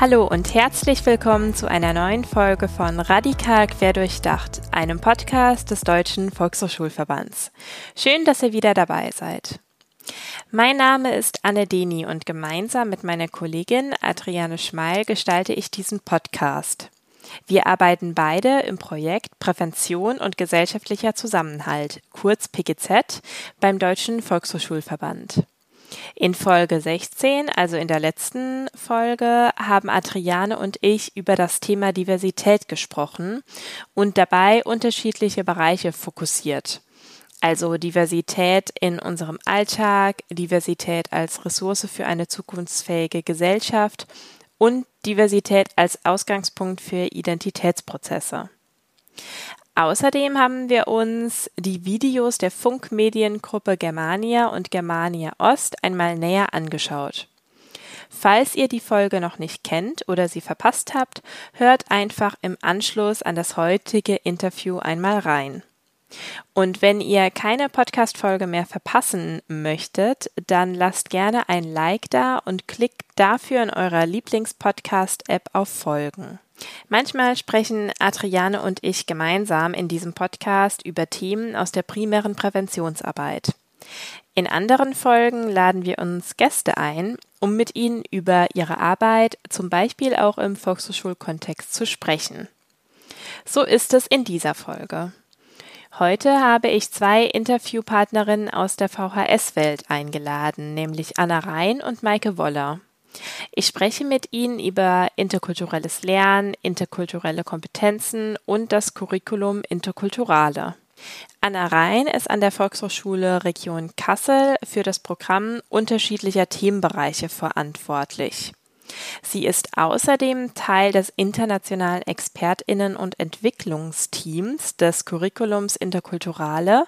Hallo und herzlich willkommen zu einer neuen Folge von Radikal Querdurchdacht, einem Podcast des Deutschen Volkshochschulverbands. Schön, dass ihr wieder dabei seid. Mein Name ist Anne Deni und gemeinsam mit meiner Kollegin Adriane Schmeil gestalte ich diesen Podcast. Wir arbeiten beide im Projekt Prävention und gesellschaftlicher Zusammenhalt, kurz PGZ, beim Deutschen Volkshochschulverband. In Folge 16, also in der letzten Folge, haben Adriane und ich über das Thema Diversität gesprochen und dabei unterschiedliche Bereiche fokussiert. Also Diversität in unserem Alltag, Diversität als Ressource für eine zukunftsfähige Gesellschaft und Diversität als Ausgangspunkt für Identitätsprozesse. Außerdem haben wir uns die Videos der Funkmediengruppe Germania und Germania Ost einmal näher angeschaut. Falls ihr die Folge noch nicht kennt oder sie verpasst habt, hört einfach im Anschluss an das heutige Interview einmal rein. Und wenn ihr keine Podcast-Folge mehr verpassen möchtet, dann lasst gerne ein Like da und klickt dafür in eurer Lieblingspodcast-App auf Folgen. Manchmal sprechen Adriane und ich gemeinsam in diesem Podcast über Themen aus der primären Präventionsarbeit. In anderen Folgen laden wir uns Gäste ein, um mit ihnen über ihre Arbeit, zum Beispiel auch im Volkshochschulkontext, zu sprechen. So ist es in dieser Folge. Heute habe ich zwei Interviewpartnerinnen aus der VHS-Welt eingeladen, nämlich Anna Rhein und Maike Woller. Ich spreche mit Ihnen über interkulturelles Lernen, interkulturelle Kompetenzen und das Curriculum Interkulturale. Anna Rhein ist an der Volkshochschule Region Kassel für das Programm unterschiedlicher Themenbereiche verantwortlich. Sie ist außerdem Teil des internationalen Expertinnen und Entwicklungsteams des Curriculums Interkulturale,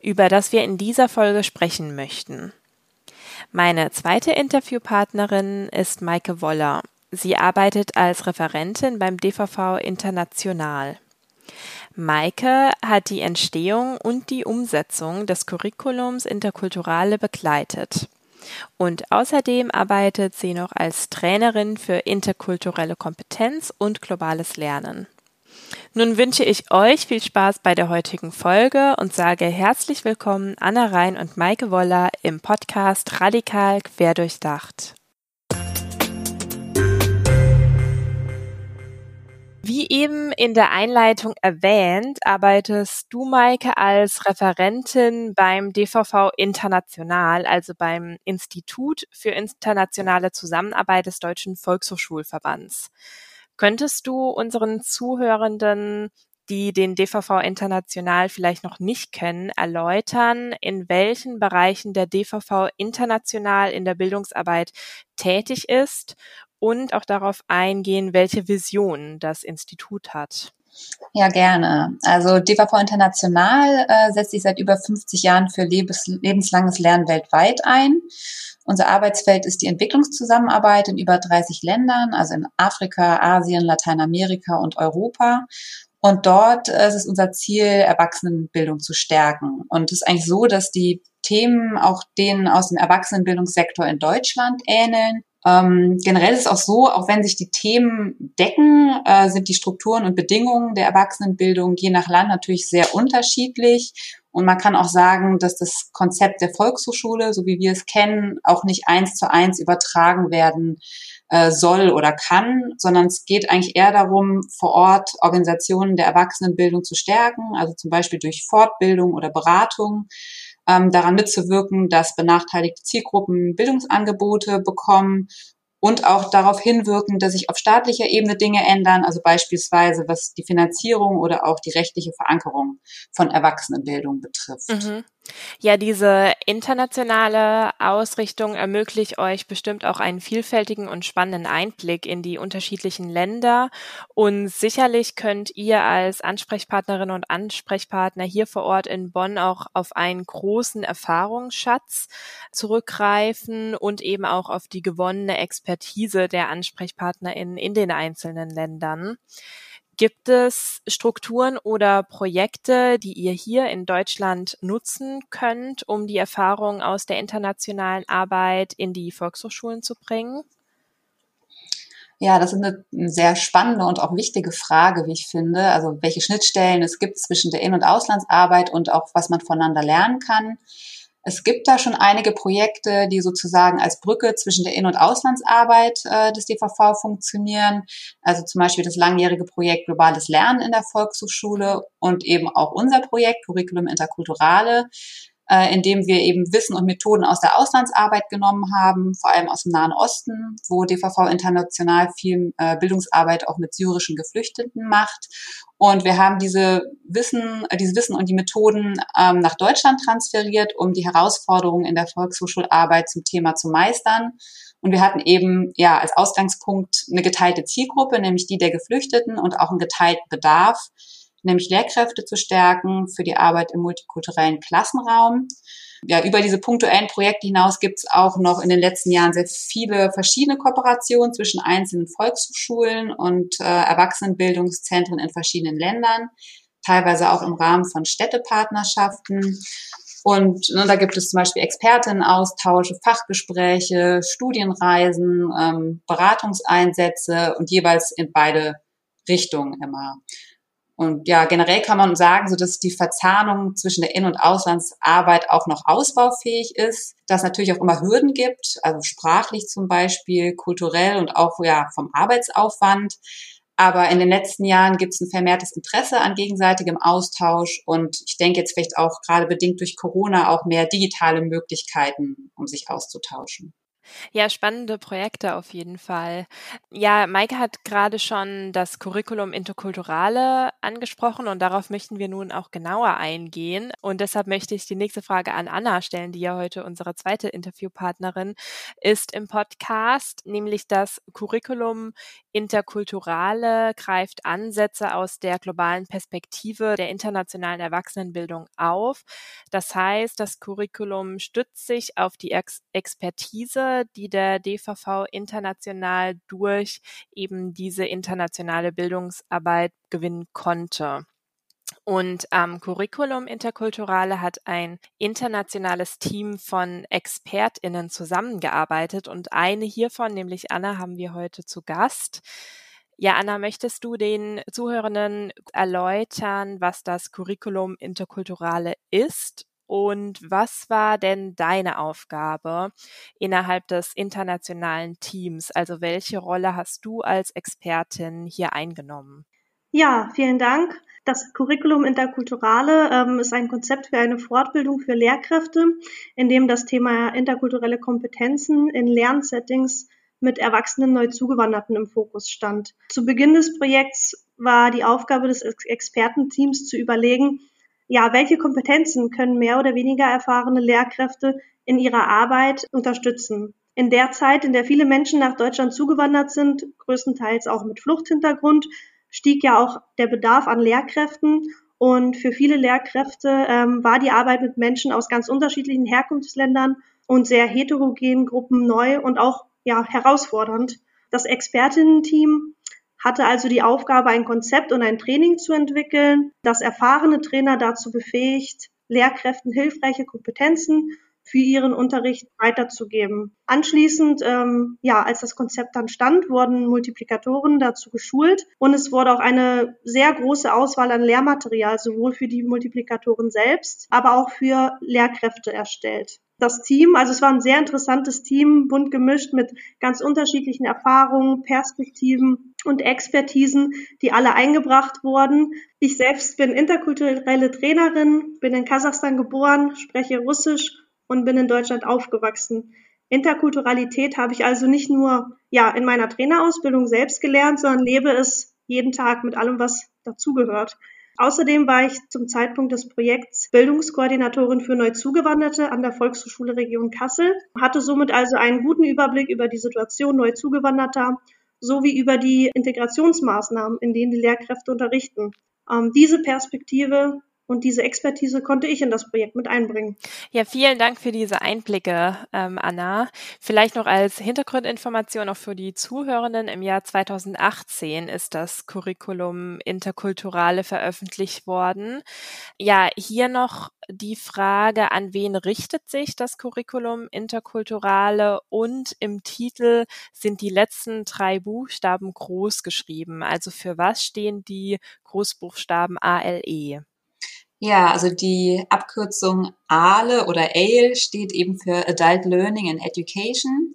über das wir in dieser Folge sprechen möchten. Meine zweite Interviewpartnerin ist Maike Woller. Sie arbeitet als Referentin beim DVV International. Maike hat die Entstehung und die Umsetzung des Curriculums Interkulturale begleitet. Und außerdem arbeitet sie noch als Trainerin für interkulturelle Kompetenz und globales Lernen. Nun wünsche ich euch viel Spaß bei der heutigen Folge und sage herzlich willkommen Anna Rhein und Maike Woller im Podcast Radikal Querdurchdacht. Wie eben in der Einleitung erwähnt, arbeitest du, Maike, als Referentin beim DVV International, also beim Institut für internationale Zusammenarbeit des Deutschen Volkshochschulverbands. Könntest du unseren Zuhörenden, die den DVV International vielleicht noch nicht kennen, erläutern, in welchen Bereichen der DVV International in der Bildungsarbeit tätig ist und auch darauf eingehen, welche Vision das Institut hat? Ja, gerne. Also DVV International äh, setzt sich seit über 50 Jahren für lebens lebenslanges Lernen weltweit ein. Unser Arbeitsfeld ist die Entwicklungszusammenarbeit in über 30 Ländern, also in Afrika, Asien, Lateinamerika und Europa. Und dort äh, ist es unser Ziel, Erwachsenenbildung zu stärken. Und es ist eigentlich so, dass die Themen auch denen aus dem Erwachsenenbildungssektor in Deutschland ähneln. Ähm, generell ist es auch so, auch wenn sich die Themen decken, äh, sind die Strukturen und Bedingungen der Erwachsenenbildung je nach Land natürlich sehr unterschiedlich. Und man kann auch sagen, dass das Konzept der Volkshochschule, so wie wir es kennen, auch nicht eins zu eins übertragen werden äh, soll oder kann, sondern es geht eigentlich eher darum, vor Ort Organisationen der Erwachsenenbildung zu stärken, also zum Beispiel durch Fortbildung oder Beratung, ähm, daran mitzuwirken, dass benachteiligte Zielgruppen Bildungsangebote bekommen und auch darauf hinwirken, dass sich auf staatlicher Ebene Dinge ändern, also beispielsweise was die Finanzierung oder auch die rechtliche Verankerung von Erwachsenenbildung betrifft. Mhm. Ja, diese internationale Ausrichtung ermöglicht euch bestimmt auch einen vielfältigen und spannenden Einblick in die unterschiedlichen Länder. Und sicherlich könnt ihr als Ansprechpartnerin und Ansprechpartner hier vor Ort in Bonn auch auf einen großen Erfahrungsschatz zurückgreifen und eben auch auf die gewonnene Expertise der AnsprechpartnerInnen in den einzelnen Ländern. Gibt es Strukturen oder Projekte, die ihr hier in Deutschland nutzen könnt, um die Erfahrungen aus der internationalen Arbeit in die Volkshochschulen zu bringen? Ja, das ist eine sehr spannende und auch wichtige Frage, wie ich finde. Also welche Schnittstellen es gibt zwischen der In- und Auslandsarbeit und auch was man voneinander lernen kann. Es gibt da schon einige Projekte, die sozusagen als Brücke zwischen der In- und Auslandsarbeit äh, des DVV funktionieren. Also zum Beispiel das langjährige Projekt Globales Lernen in der Volkshochschule und eben auch unser Projekt Curriculum Interkulturale, äh, indem wir eben Wissen und Methoden aus der Auslandsarbeit genommen haben, vor allem aus dem Nahen Osten, wo DVV international viel äh, Bildungsarbeit auch mit syrischen Geflüchteten macht. Und wir haben diese Wissen, äh, diese Wissen und die Methoden ähm, nach Deutschland transferiert, um die Herausforderungen in der Volkshochschularbeit zum Thema zu meistern. Und wir hatten eben ja als Ausgangspunkt eine geteilte Zielgruppe, nämlich die der Geflüchteten und auch einen geteilten Bedarf nämlich Lehrkräfte zu stärken für die Arbeit im multikulturellen Klassenraum. Ja, über diese punktuellen Projekte hinaus gibt es auch noch in den letzten Jahren sehr viele verschiedene Kooperationen zwischen einzelnen Volkshochschulen und äh, Erwachsenenbildungszentren in verschiedenen Ländern, teilweise auch im Rahmen von Städtepartnerschaften. Und ne, da gibt es zum Beispiel Expertenaustausche, Fachgespräche, Studienreisen, ähm, Beratungseinsätze und jeweils in beide Richtungen immer. Und ja, generell kann man sagen, so dass die Verzahnung zwischen der In- und Auslandsarbeit auch noch ausbaufähig ist, dass natürlich auch immer Hürden gibt, also sprachlich zum Beispiel, kulturell und auch ja vom Arbeitsaufwand. Aber in den letzten Jahren gibt es ein vermehrtes Interesse an gegenseitigem Austausch und ich denke jetzt vielleicht auch gerade bedingt durch Corona auch mehr digitale Möglichkeiten, um sich auszutauschen. Ja, spannende Projekte auf jeden Fall. Ja, Maike hat gerade schon das Curriculum Interkulturale angesprochen und darauf möchten wir nun auch genauer eingehen. Und deshalb möchte ich die nächste Frage an Anna stellen, die ja heute unsere zweite Interviewpartnerin ist im Podcast, nämlich das Curriculum Interkulturale greift Ansätze aus der globalen Perspektive der internationalen Erwachsenenbildung auf. Das heißt, das Curriculum stützt sich auf die Ex Expertise die der DVV international durch eben diese internationale Bildungsarbeit gewinnen konnte. Und am Curriculum Interkulturale hat ein internationales Team von ExpertInnen zusammengearbeitet und eine hiervon, nämlich Anna, haben wir heute zu Gast. Ja, Anna, möchtest du den Zuhörenden erläutern, was das Curriculum Interkulturale ist und was war denn deine Aufgabe innerhalb des internationalen Teams? Also welche Rolle hast du als Expertin hier eingenommen? Ja, vielen Dank. Das Curriculum Interkulturale ähm, ist ein Konzept für eine Fortbildung für Lehrkräfte, in dem das Thema interkulturelle Kompetenzen in Lernsettings mit erwachsenen Neuzugewanderten im Fokus stand. Zu Beginn des Projekts war die Aufgabe des Expertenteams zu überlegen, ja, welche Kompetenzen können mehr oder weniger erfahrene Lehrkräfte in ihrer Arbeit unterstützen? In der Zeit, in der viele Menschen nach Deutschland zugewandert sind, größtenteils auch mit Fluchthintergrund, stieg ja auch der Bedarf an Lehrkräften. Und für viele Lehrkräfte ähm, war die Arbeit mit Menschen aus ganz unterschiedlichen Herkunftsländern und sehr heterogenen Gruppen neu und auch ja, herausfordernd. Das Expertinnen-Team hatte also die Aufgabe, ein Konzept und ein Training zu entwickeln, das erfahrene Trainer dazu befähigt, Lehrkräften hilfreiche Kompetenzen für ihren Unterricht weiterzugeben. Anschließend, ähm, ja, als das Konzept dann stand, wurden Multiplikatoren dazu geschult und es wurde auch eine sehr große Auswahl an Lehrmaterial sowohl für die Multiplikatoren selbst, aber auch für Lehrkräfte erstellt das Team. Also es war ein sehr interessantes Team, bunt gemischt mit ganz unterschiedlichen Erfahrungen, Perspektiven und Expertisen, die alle eingebracht wurden. Ich selbst bin interkulturelle Trainerin, bin in Kasachstan geboren, spreche Russisch und bin in Deutschland aufgewachsen. Interkulturalität habe ich also nicht nur ja in meiner Trainerausbildung selbst gelernt, sondern lebe es jeden Tag mit allem, was dazugehört. Außerdem war ich zum Zeitpunkt des Projekts Bildungskoordinatorin für Neuzugewanderte an der Volkshochschule Region Kassel, hatte somit also einen guten Überblick über die Situation Neuzugewanderter sowie über die Integrationsmaßnahmen, in denen die Lehrkräfte unterrichten. Ähm, diese Perspektive Und diese Expertise konnte ich in das Projekt mit einbringen. Ja, vielen Dank für diese Einblicke, ähm, Anna. Vielleicht noch als Hintergrundinformation auch für die Zuhörenden. Im Jahr 2018 ist das Curriculum Interkulturale veröffentlicht worden. Ja, hier noch die Frage, an wen richtet sich das Curriculum Interkulturale? Und im Titel sind die letzten drei Buchstaben groß geschrieben. Also für was stehen die Großbuchstaben ALE? Ja, also die Abkürzung ALE oder ALE steht eben für Adult Learning and Education.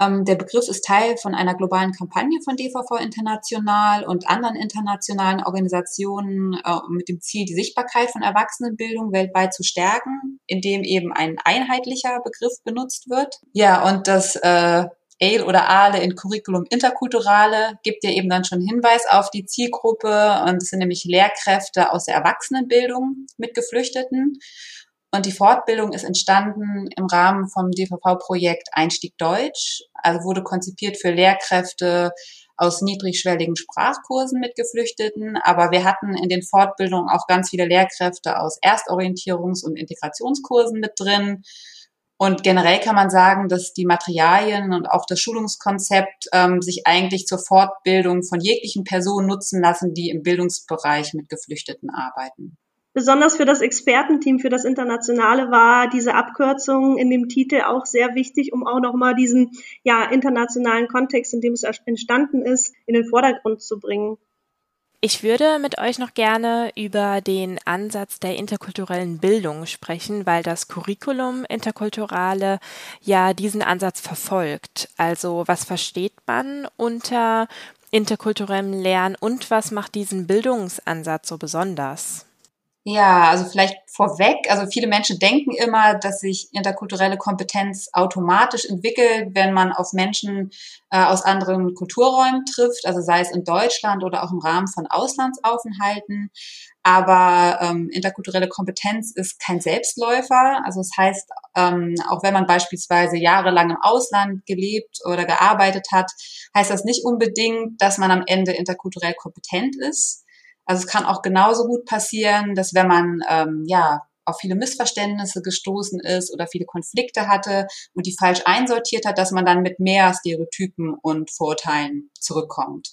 Ähm, der Begriff ist Teil von einer globalen Kampagne von DVV International und anderen internationalen Organisationen äh, mit dem Ziel, die Sichtbarkeit von Erwachsenenbildung weltweit zu stärken, indem eben ein einheitlicher Begriff benutzt wird. Ja, und das äh, Ale oder Ale in Curriculum Interkulturale gibt dir eben dann schon Hinweis auf die Zielgruppe und es sind nämlich Lehrkräfte aus der Erwachsenenbildung mit Geflüchteten. Und die Fortbildung ist entstanden im Rahmen vom DVV-Projekt Einstieg Deutsch, also wurde konzipiert für Lehrkräfte aus niedrigschwelligen Sprachkursen mit Geflüchteten, aber wir hatten in den Fortbildungen auch ganz viele Lehrkräfte aus Erstorientierungs- und Integrationskursen mit drin, und generell kann man sagen, dass die Materialien und auch das Schulungskonzept ähm, sich eigentlich zur Fortbildung von jeglichen Personen nutzen lassen, die im Bildungsbereich mit Geflüchteten arbeiten. Besonders für das Expertenteam für das Internationale war diese Abkürzung in dem Titel auch sehr wichtig, um auch nochmal diesen ja, internationalen Kontext, in dem es entstanden ist, in den Vordergrund zu bringen. Ich würde mit euch noch gerne über den Ansatz der interkulturellen Bildung sprechen, weil das Curriculum Interkulturale ja diesen Ansatz verfolgt. Also was versteht man unter interkulturellem Lernen und was macht diesen Bildungsansatz so besonders? Ja, also vielleicht vorweg, also viele Menschen denken immer, dass sich interkulturelle Kompetenz automatisch entwickelt, wenn man auf Menschen äh, aus anderen Kulturräumen trifft, also sei es in Deutschland oder auch im Rahmen von Auslandsaufenthalten. Aber ähm, interkulturelle Kompetenz ist kein Selbstläufer. Also das heißt, ähm, auch wenn man beispielsweise jahrelang im Ausland gelebt oder gearbeitet hat, heißt das nicht unbedingt, dass man am Ende interkulturell kompetent ist. Also es kann auch genauso gut passieren, dass wenn man ähm, ja auf viele Missverständnisse gestoßen ist oder viele Konflikte hatte und die falsch einsortiert hat, dass man dann mit mehr Stereotypen und Vorurteilen zurückkommt.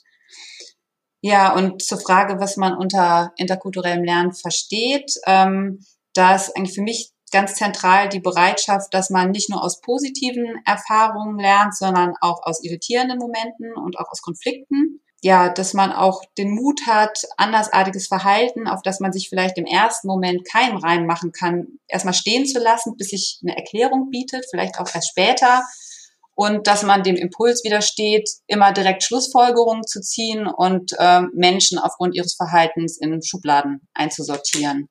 Ja, und zur Frage, was man unter interkulturellem Lernen versteht, ähm, da ist eigentlich für mich ganz zentral die Bereitschaft, dass man nicht nur aus positiven Erfahrungen lernt, sondern auch aus irritierenden Momenten und auch aus Konflikten ja, dass man auch den Mut hat, andersartiges Verhalten, auf das man sich vielleicht im ersten Moment keinen reinmachen kann, erstmal stehen zu lassen, bis sich eine Erklärung bietet, vielleicht auch erst später. Und dass man dem Impuls widersteht, immer direkt Schlussfolgerungen zu ziehen und äh, Menschen aufgrund ihres Verhaltens in Schubladen einzusortieren.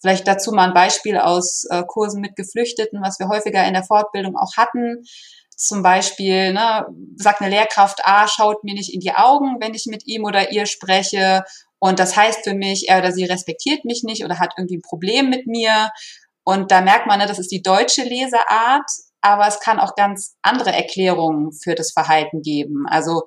Vielleicht dazu mal ein Beispiel aus äh, Kursen mit Geflüchteten, was wir häufiger in der Fortbildung auch hatten zum Beispiel, ne, sagt eine Lehrkraft, A, schaut mir nicht in die Augen, wenn ich mit ihm oder ihr spreche. Und das heißt für mich, er oder sie respektiert mich nicht oder hat irgendwie ein Problem mit mir. Und da merkt man, ne, das ist die deutsche Leseart, aber es kann auch ganz andere Erklärungen für das Verhalten geben. Also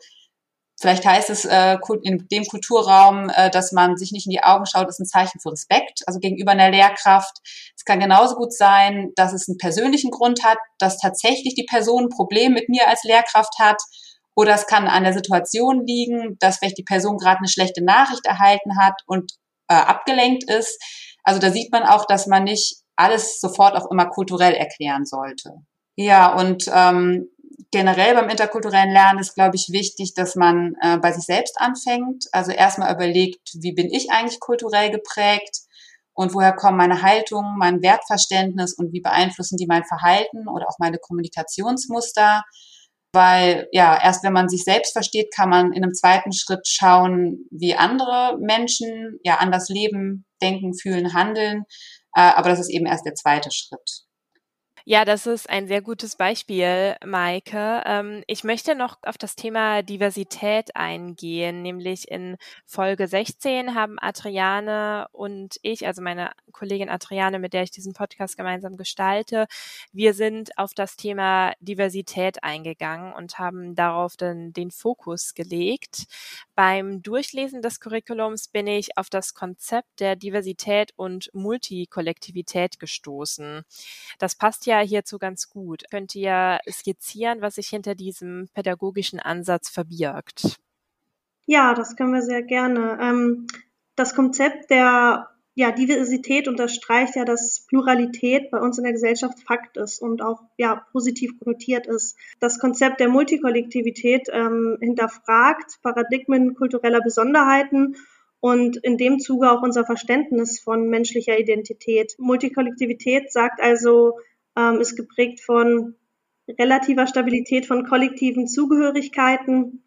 Vielleicht heißt es äh, in dem Kulturraum, äh, dass man sich nicht in die Augen schaut, ist ein Zeichen für Respekt, also gegenüber einer Lehrkraft. Es kann genauso gut sein, dass es einen persönlichen Grund hat, dass tatsächlich die Person ein Problem mit mir als Lehrkraft hat. Oder es kann an der Situation liegen, dass vielleicht die Person gerade eine schlechte Nachricht erhalten hat und äh, abgelenkt ist. Also da sieht man auch, dass man nicht alles sofort auch immer kulturell erklären sollte. Ja, und ähm, generell beim interkulturellen Lernen ist, glaube ich, wichtig, dass man äh, bei sich selbst anfängt. Also erstmal überlegt, wie bin ich eigentlich kulturell geprägt und woher kommen meine Haltungen, mein Wertverständnis und wie beeinflussen die mein Verhalten oder auch meine Kommunikationsmuster. Weil ja, erst wenn man sich selbst versteht, kann man in einem zweiten Schritt schauen, wie andere Menschen ja anders leben, denken, fühlen, handeln. Äh, aber das ist eben erst der zweite Schritt. Ja, das ist ein sehr gutes Beispiel, Maike. Ähm, ich möchte noch auf das Thema Diversität eingehen, nämlich in Folge 16 haben Adriane und ich, also meine Kollegin Adriane, mit der ich diesen Podcast gemeinsam gestalte, wir sind auf das Thema Diversität eingegangen und haben darauf den, den Fokus gelegt. Beim Durchlesen des Curriculums bin ich auf das Konzept der Diversität und Multikollektivität gestoßen. Das passt ja ja hierzu ganz gut. Könnt ihr skizzieren, was sich hinter diesem pädagogischen Ansatz verbirgt? Ja, das können wir sehr gerne. Ähm, das Konzept der ja, Diversität unterstreicht ja, dass Pluralität bei uns in der Gesellschaft Fakt ist und auch ja, positiv konnotiert ist. Das Konzept der Multikollektivität ähm, hinterfragt Paradigmen kultureller Besonderheiten und in dem Zuge auch unser Verständnis von menschlicher Identität. Multikollektivität sagt also, ähm, ist geprägt von relativer Stabilität von kollektiven Zugehörigkeiten,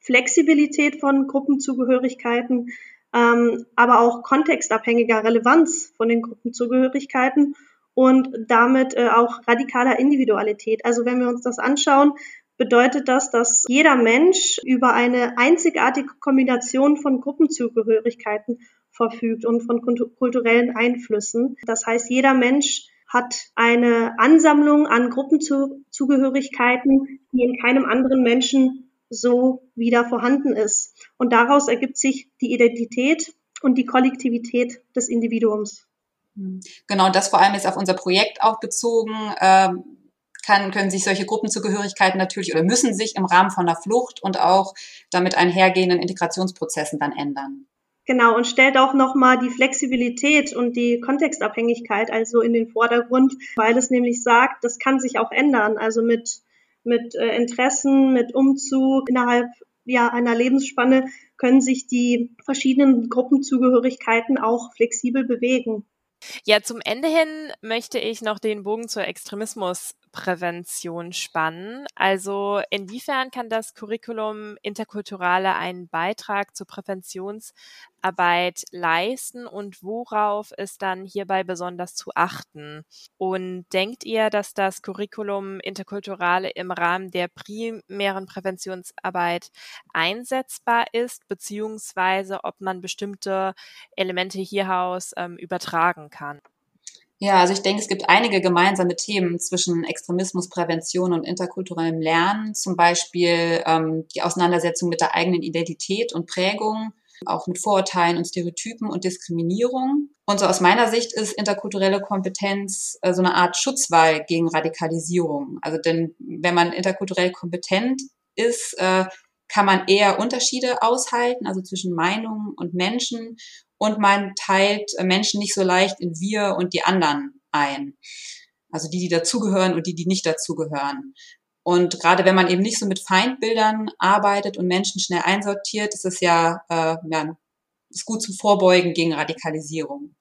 Flexibilität von Gruppenzugehörigkeiten, ähm, aber auch kontextabhängiger Relevanz von den Gruppenzugehörigkeiten und damit äh, auch radikaler Individualität. Also wenn wir uns das anschauen, bedeutet das, dass jeder Mensch über eine einzigartige Kombination von Gruppenzugehörigkeiten verfügt und von kulturellen Einflüssen. Das heißt, jeder Mensch hat eine Ansammlung an Gruppenzugehörigkeiten, die in keinem anderen Menschen so wieder vorhanden ist. Und daraus ergibt sich die Identität und die Kollektivität des Individuums. Hm. Genau, das vor allem ist auf unser Projekt auch bezogen. Ähm, kann, können sich solche Gruppenzugehörigkeiten natürlich oder müssen sich im Rahmen von der Flucht und auch damit einhergehenden Integrationsprozessen dann ändern. Genau, und stellt auch nochmal die Flexibilität und die Kontextabhängigkeit also in den Vordergrund, weil es nämlich sagt, das kann sich auch ändern. Also mit, mit äh, Interessen, mit Umzug innerhalb ja, einer Lebensspanne können sich die verschiedenen Gruppenzugehörigkeiten auch flexibel bewegen. Ja, zum Ende hin möchte ich noch den Bogen zur Extremismusprävention spannen. Also inwiefern kann das Curriculum Interkulturale einen Beitrag zur Präventionsarbeit leisten und worauf ist dann hierbei besonders zu achten? Und denkt ihr, dass das Curriculum Interkulturale im Rahmen der primären Präventionsarbeit einsetzbar ist, beziehungsweise ob man bestimmte Elemente hieraus ähm, übertragen kann? Ja, also ich denke, es gibt einige gemeinsame Themen zwischen Extremismusprävention und interkulturellem Lernen, zum Beispiel ähm, die Auseinandersetzung mit der eigenen Identität und Prägung, auch mit Vorurteilen und Stereotypen und Diskriminierung. Und so aus meiner Sicht ist interkulturelle Kompetenz äh, so eine Art Schutzwall gegen Radikalisierung. Also denn wenn man interkulturell kompetent ist, äh, kann man eher Unterschiede aushalten, also zwischen Meinungen und Menschen und man teilt äh, Menschen nicht so leicht in wir und die anderen ein. Also die, die dazugehören und die, die nicht dazugehören. Und gerade wenn man eben nicht so mit Feindbildern arbeitet und Menschen schnell einsortiert, ist es ja, äh, ja ist gut zum Vorbeugen gegen Radikalisierung.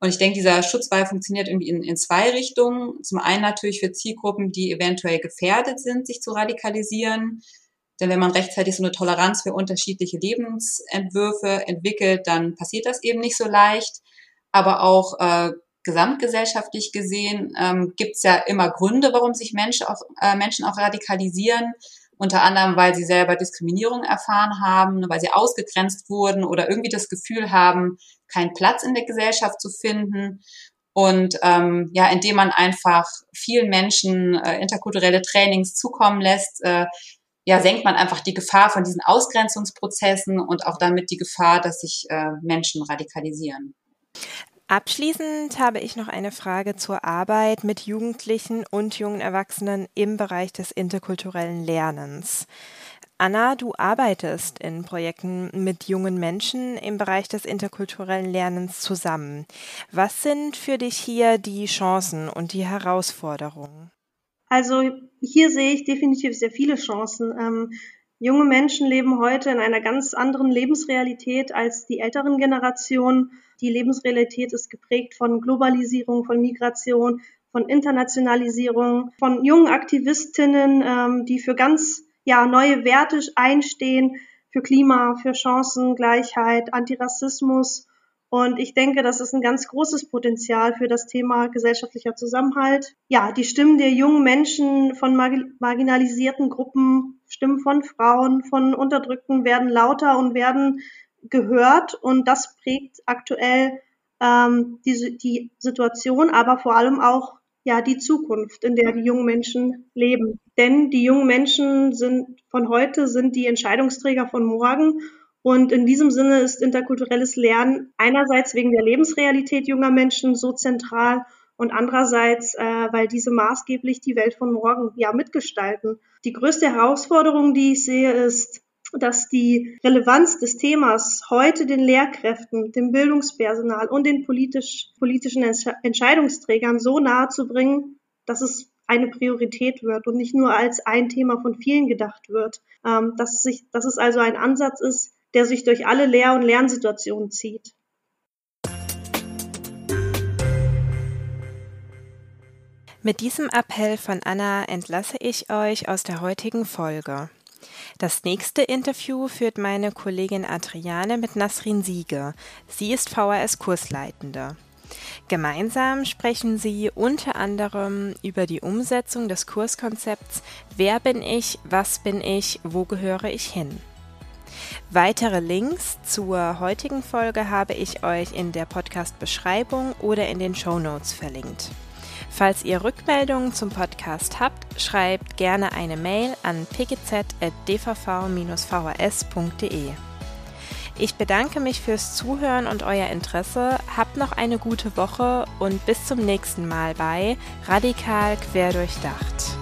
Und ich denke, dieser Schutzwall funktioniert irgendwie in, in zwei Richtungen. Zum einen natürlich für Zielgruppen, die eventuell gefährdet sind, sich zu radikalisieren. Denn wenn man rechtzeitig so eine Toleranz für unterschiedliche Lebensentwürfe entwickelt, dann passiert das eben nicht so leicht. Aber auch äh, gesamtgesellschaftlich gesehen ähm, gibt es ja immer Gründe, warum sich Menschen auch, äh, Menschen auch radikalisieren. Unter anderem, weil sie selber Diskriminierung erfahren haben, weil sie ausgegrenzt wurden oder irgendwie das Gefühl haben, keinen Platz in der Gesellschaft zu finden. Und ähm, ja, indem man einfach vielen Menschen äh, interkulturelle Trainings zukommen lässt, äh, ja, senkt man einfach die Gefahr von diesen Ausgrenzungsprozessen und auch damit die Gefahr, dass sich äh, Menschen radikalisieren. Abschließend habe ich noch eine Frage zur Arbeit mit Jugendlichen und jungen Erwachsenen im Bereich des interkulturellen Lernens. Anna, du arbeitest in Projekten mit jungen Menschen im Bereich des interkulturellen Lernens zusammen. Was sind für dich hier die Chancen und die Herausforderungen? Also hier sehe ich definitiv sehr viele Chancen. Junge Menschen leben heute in einer ganz anderen Lebensrealität als die älteren Generationen. Die Lebensrealität ist geprägt von Globalisierung, von Migration, von Internationalisierung, von jungen Aktivistinnen, ähm, die für ganz ja, neue Werte einstehen, für Klima, für Chancengleichheit, Antirassismus Und ich denke, das ist ein ganz großes Potenzial für das Thema gesellschaftlicher Zusammenhalt. Ja, die Stimmen der jungen Menschen von marginalisierten Gruppen, Stimmen von Frauen, von Unterdrückten werden lauter und werden gehört. Und das prägt aktuell ähm, die, die Situation, aber vor allem auch ja die Zukunft, in der die jungen Menschen leben. Denn die jungen Menschen sind von heute sind die Entscheidungsträger von morgen und in diesem Sinne ist interkulturelles Lernen einerseits wegen der Lebensrealität junger Menschen so zentral und andererseits, äh, weil diese maßgeblich die Welt von morgen ja mitgestalten. Die größte Herausforderung, die ich sehe, ist, dass die Relevanz des Themas heute den Lehrkräften, dem Bildungspersonal und den politisch, politischen Entscheidungsträgern so nahe zu bringen, dass es eine Priorität wird und nicht nur als ein Thema von vielen gedacht wird. Ähm, dass, sich, dass es also ein Ansatz ist, der sich durch alle Lehr- und Lernsituationen zieht. Mit diesem Appell von Anna entlasse ich euch aus der heutigen Folge. Das nächste Interview führt meine Kollegin Adriane mit Nasrin Siege. Sie ist VHS-Kursleitende. Gemeinsam sprechen sie unter anderem über die Umsetzung des Kurskonzepts Wer bin ich, was bin ich, wo gehöre ich hin. Weitere Links zur heutigen Folge habe ich euch in der Podcast-Beschreibung oder in den Show Notes verlinkt. Falls ihr Rückmeldungen zum Podcast habt, schreibt gerne eine Mail an pgz.dvv-vhs.de. Ich bedanke mich fürs Zuhören und euer Interesse. Habt noch eine gute Woche und bis zum nächsten Mal bei Radikal Querdurchdacht.